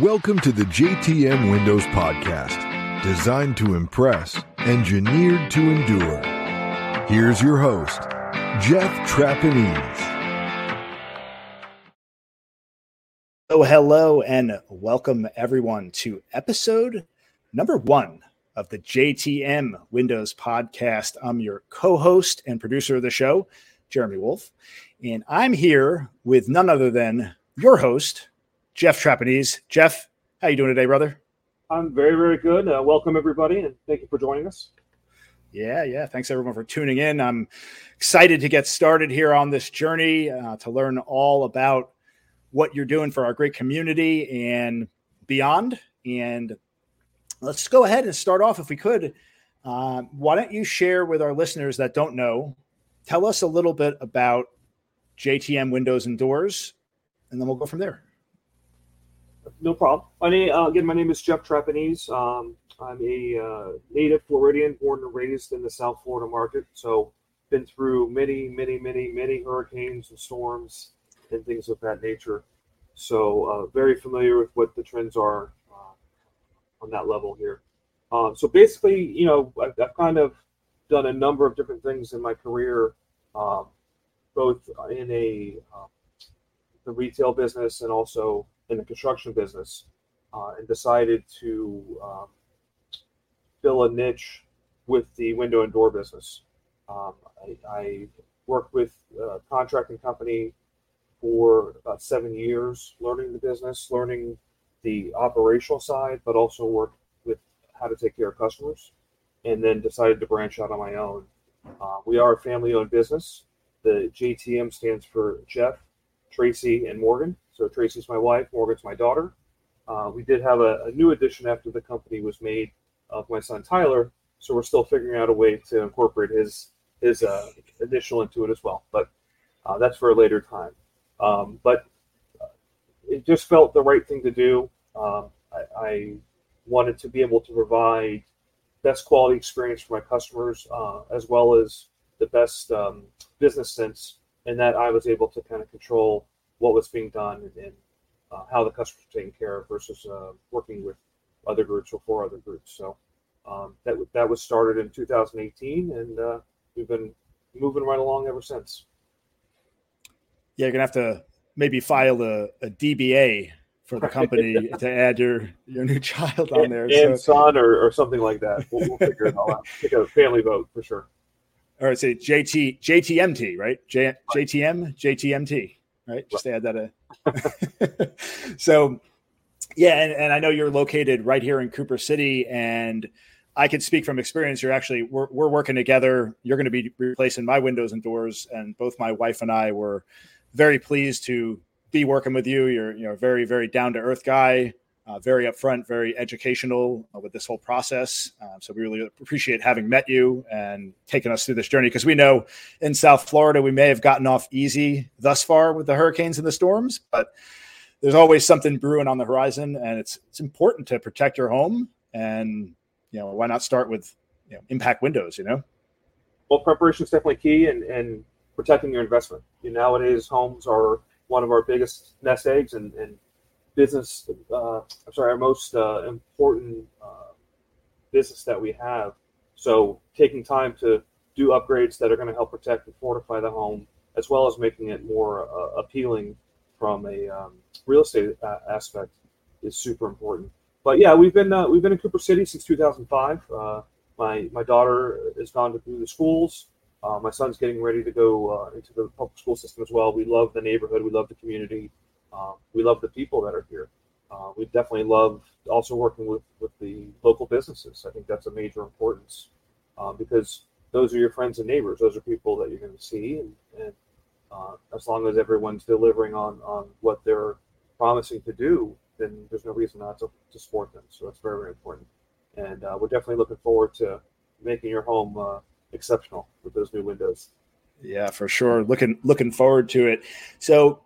Welcome to the JTM Windows Podcast, designed to impress, engineered to endure. Here's your host, Jeff Trapanese. Oh, hello, and welcome everyone to episode number one of the JTM Windows Podcast. I'm your co host and producer of the show, Jeremy Wolf, and I'm here with none other than your host, Jeff Trapanese. Jeff, how you doing today, brother? I'm very, very good. Uh, welcome everybody, and thank you for joining us. Yeah, yeah. Thanks everyone for tuning in. I'm excited to get started here on this journey uh, to learn all about what you're doing for our great community and beyond. And let's go ahead and start off, if we could. Uh, why don't you share with our listeners that don't know? Tell us a little bit about JTM Windows and Doors, and then we'll go from there. No problem. My name, uh, again, my name is Jeff Trapanese. Um, I'm a uh, native Floridian, born and raised in the South Florida market. So, been through many, many, many, many hurricanes and storms and things of that nature. So, uh, very familiar with what the trends are uh, on that level here. Um, so, basically, you know, I've, I've, kind of done a number of different things in my career, um, both in a uh, the retail business and also in the construction business uh, and decided to um, fill a niche with the window and door business. Um, I, I, worked with a contracting company for about seven years, learning the business, learning the operational side, but also worked with how to take care of customers, and then decided to branch out on my own. Uh, we are a family owned business. The JTM stands for Jeff, Tracy, and Morgan. So Tracy's my wife, Morgan's my daughter. Uh, we did have a, a, new addition after the company was made of my son Tyler, so we're still figuring out a way to incorporate his his uh, initial into it as well. But uh, that's for a later time. Um, but uh, it just felt the right thing to do. Um, I, I, wanted to be able to provide best quality experience for my customers, uh, as well as the best um, business sense, and that I was able to kind of control what was being done and, and uh, how the customers were taken care of versus uh, working with other groups or for other groups. So um, that that was started in 2018, and uh, we've been moving right along ever since. Yeah, you're gonna have to maybe file a, a DBA for the company to add your your new child on there, and so. son or, or something like that. We'll, we'll figure it all out. Take a family vote for sure. All right, say JT JTMT, right? J, JTM JTMT right? Just add that in. so, yeah, and, and I know you're located right here in Cooper City, and I can speak from experience. You're actually we're we're working together. You're going to be replacing my windows and doors, and both my wife and I were very pleased to be working with you. You're you know very very down to earth guy uh, very upfront, very educational uh, with this whole process. Um, so we really appreciate having met you and taking us through this journey because we know in South Florida we may have gotten off easy thus far with the hurricanes and the storms, but there's always something brewing on the horizon, and it's it's important to protect your home. And you know why not start with you know, impact windows? You know. Well, preparation is definitely key, and and protecting your investment. You know, nowadays homes are one of our biggest nest eggs, and and business, uh, I'm sorry, our most uh, important uh, business that we have. So taking time to do upgrades that are going to help protect and fortify the home, as well as making it more uh, appealing from a um, real estate a- aspect, is super important. But yeah, we've been uh, we've been in Cooper City since 2005. Uh, my my daughter has gone to through the schools. my son's getting ready to go into the public school system as well. We love the neighborhood. We love the community. Uh, we love the people that are here. Uh, we definitely love also working with, with the local businesses. I think that's a major importance uh, because those are your friends and neighbors. Those are people that you're going to see. And, and uh, as long as everyone's delivering on, on what they're promising to do, then there's no reason not to, to support them. So that's very, very important. And uh, we're definitely looking forward to making your home uh, exceptional with those new windows. Yeah, for sure. Looking looking forward to it. So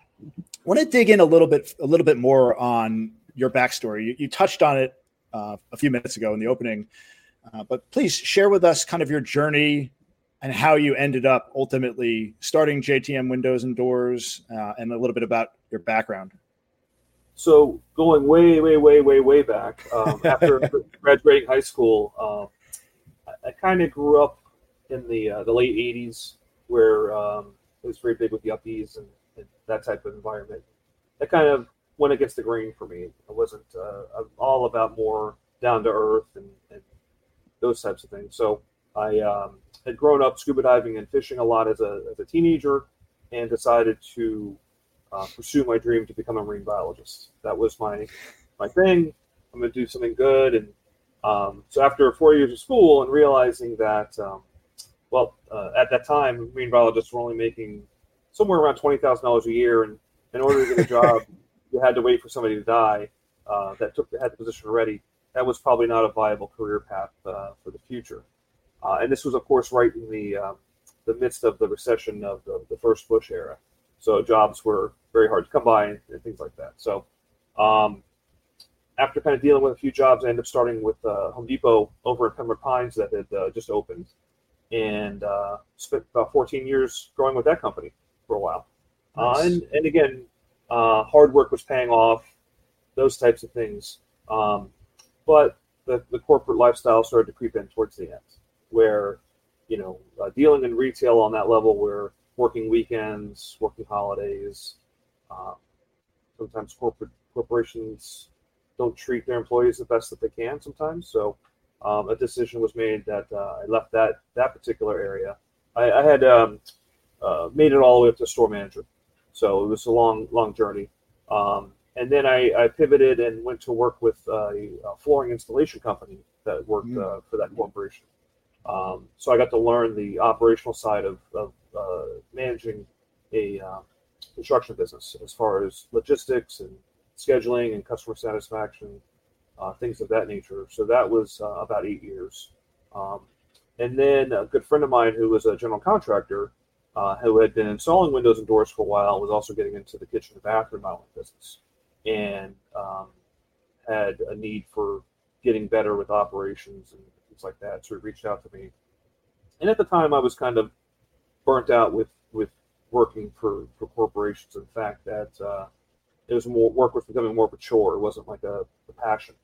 want to dig in a little bit a little bit more on your backstory. You, you touched on it uh, a few minutes ago in the opening, uh, but please share with us kind of your journey and how you ended up ultimately starting JTM Windows and Doors, uh, and a little bit about your background. so going way, way, way, way, way back um, after graduating high school, uh, I, I kind of grew up in the uh, the late '80s, where um, it was very big with yuppies and, that type of environment. That kind of went against the grain for me. I wasn't uh, all about more down to earth and, and, those types of things. So I um, had grown up scuba diving and fishing a lot as a as a teenager, and decided to uh, pursue my dream to become a marine biologist. That was my my thing. I'm going to do something good. And um, so after four years of school and realizing that, um, well, uh, at that time, marine biologists were only making somewhere around twenty thousand dollars a year, and in order to get a job, you had to wait for somebody to die uh, that took had the position already. That was probably not a viable career path uh, for the future. Uh, and this was, of course, right in the um, the midst of the recession of the, the first Bush era. So jobs were very hard to come by and, and things like that. So um, after kind of dealing with a few jobs, I ended up starting with uh, Home Depot over in Pembroke Pines that had uh, just opened, and uh, spent about 14 years growing with that company for a while. Uh, and and again, uh, hard work was paying off, those types of things. Um, but the, the corporate lifestyle started to creep in towards the end, where you know uh, dealing in retail on that level, where working weekends, working holidays. Um, sometimes corporate corporations don't treat their employees the best that they can. Sometimes, so um, a decision was made that uh, I left that that particular area. I, I had um, uh, made it all the way up to store manager, so it was a long long journey. Um, and then I, I, pivoted and went to work with a, a flooring installation company that worked mm. uh, for that corporation. Um, so I got to learn the operational side of, of uh, managing a uh, construction business as far as logistics and scheduling and customer satisfaction, uh, things of that nature. So that was uh, about eight years. Um, and then a good friend of mine who was a general contractor uh, who had been installing windows and doors for a while was also getting into the kitchen and bathroom remodeling business and um, had a need for getting better with operations and things like that. So he reached out to me. And at the time, I was kind of burnt out with with working for for corporations. In fact, that uh, it was more work was becoming more chore. It wasn't like a, a passion.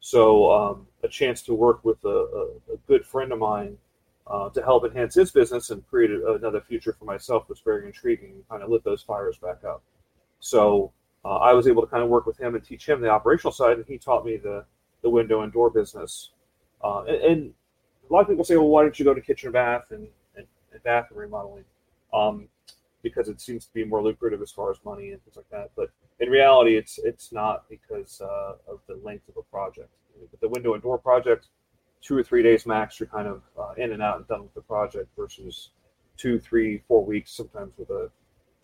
So um, a chance to work with a, a, a good friend of mine uh, to help enhance his business and create another future for myself was very intriguing and kind of lit those fires back up. So uh, I was able to kind of work with him and teach him the operational side, and he taught me the the window and door business. Uh, and, and, a lot of people say, well, why don't you go to kitchen and bath and and bathroom remodeling um, because it seems to be more lucrative as far as money and things like that. But in reality, it's it's not because uh, of the length of a project. But the window and door project, two or three days max, you're kind of uh, in and out and done with the project versus two, three, four weeks sometimes with a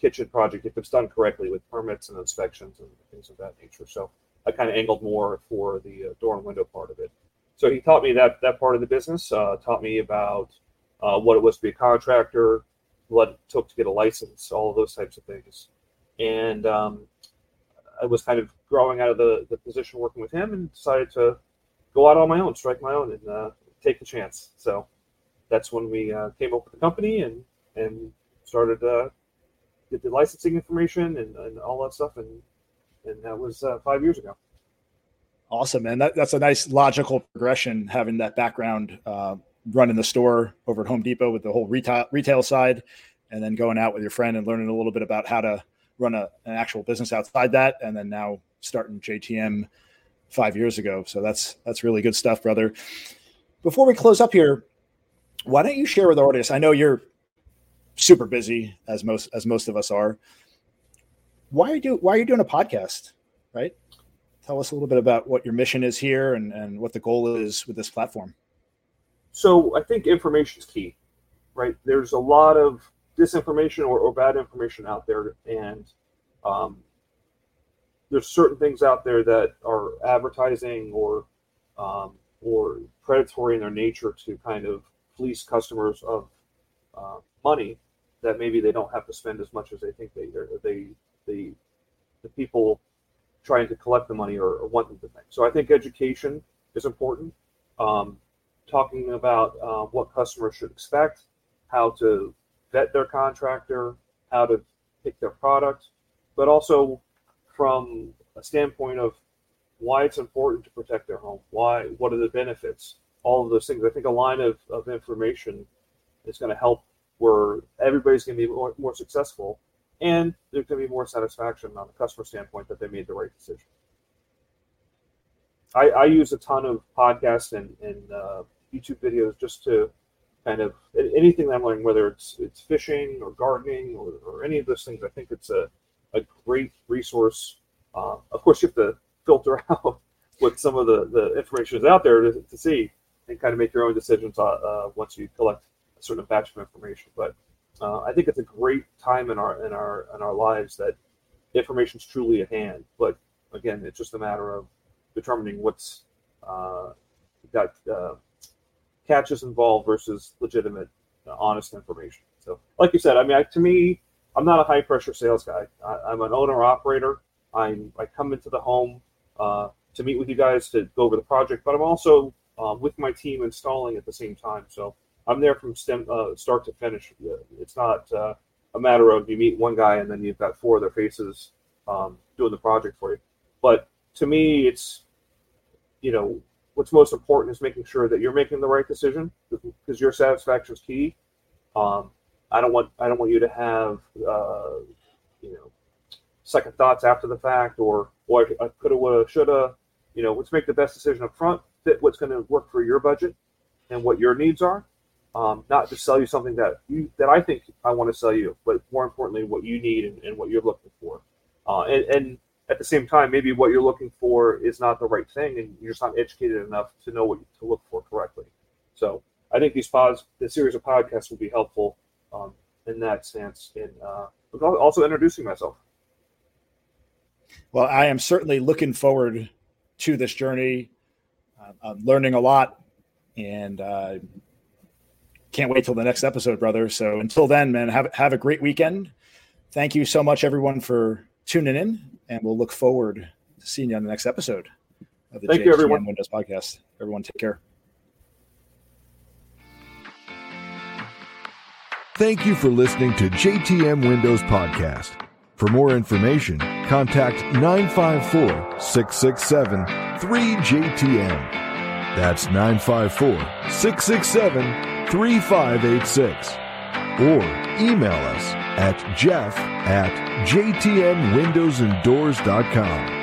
kitchen project if it's done correctly with permits and inspections and things of that nature. So I kind of angled more for the uh, door and window part of it. So he taught me that that part of the business. Uh, taught me about uh, what it was to be a contractor, what it took to get a license, all of those types of things. And um, I was kind of growing out of the, the position working with him and decided to go out on my own, strike my own, and uh, take the chance. So that's when we uh, came up with the company and and started uh, get the licensing information and, and all that stuff. And and that was uh, five years ago. Awesome, man. That, that's a nice logical progression having that background uh, running the store over at Home Depot with the whole retail retail side, and then going out with your friend and learning a little bit about how to run a, an actual business outside that, and then now starting JTM five years ago. So that's that's really good stuff, brother. Before we close up here, why don't you share with our audience? I know you're super busy as most as most of us are. Why are you why are you doing a podcast? Right? Tell us a little bit about what your mission is here and, and what the goal is with this platform. So I think information is key, right? There's a lot of disinformation or, or bad information out there, and um, there's certain things out there that are advertising or um, or predatory in their nature to kind of fleece customers of uh, money that maybe they don't have to spend as much as they think they they the the people trying to collect the money or, or want them to think. So I think education is important. Um, talking about uh, what customers should expect, how to vet their contractor, how to pick their product, but also from a standpoint of why it's important to protect their home, why, what are the benefits, all of those things. I think a line of, of information is going to help where everybody's going to be more, more successful and there's going to be more satisfaction on the customer standpoint that they made the right decision. I, I use a ton of podcasts and, and uh, YouTube videos just to kind of anything that I'm learning, whether it's it's fishing or gardening or, or any of those things. I think it's a, a great resource. Uh, of course, you have to filter out what some of the, the information is out there to, to see and kind of make your own decisions uh, uh, once you collect a certain batch of information. But uh, I think it's a great time in our in our in our lives that information is truly at hand. But again, it's just a matter of determining what's uh, got catches involved versus legitimate, honest information. So, like you said, I mean, I, to me, I'm not a high pressure sales guy. I, am an owner operator. I'm I come into the home uh, to meet with you guys to go over the project, but I'm also um, with my team installing at the same time. So I'm there from stem, uh, start to finish. It's not uh, a matter of you meet one guy and then you've got four of their faces um, doing the project for you. But to me, it's you know what's most important is making sure that you're making the right decision because your satisfaction is key. Um, I don't want I don't want you to have uh, you know second thoughts after the fact or or I coulda woulda shoulda. You know, let's make the best decision up front. Fit what's going to work for your budget and what your needs are. Um, not to sell you something that you that I think I want to sell you, but more importantly, what you need and, and what you're looking for. Uh, and, and at the same time, maybe what you're looking for is not the right thing, and you're just not educated enough to know what to look for correctly. So I think these pods, the series of podcasts, will be helpful um, in that sense, and uh, also introducing myself. Well, I am certainly looking forward to this journey. Uh, I'm learning a lot, and uh, can't wait till the next episode, brother. So until then, man, have have a great weekend. Thank you so much, everyone, for tuning in and we'll look forward to seeing you on the next episode of the Thank you, everyone. Windows podcast. Everyone, take care. Thank you for listening to JTM Windows Podcast. For more information, contact 954 667 3JTM. That's 954 667 3586. Or email us at jeff at jtmwindowsanddoors.com.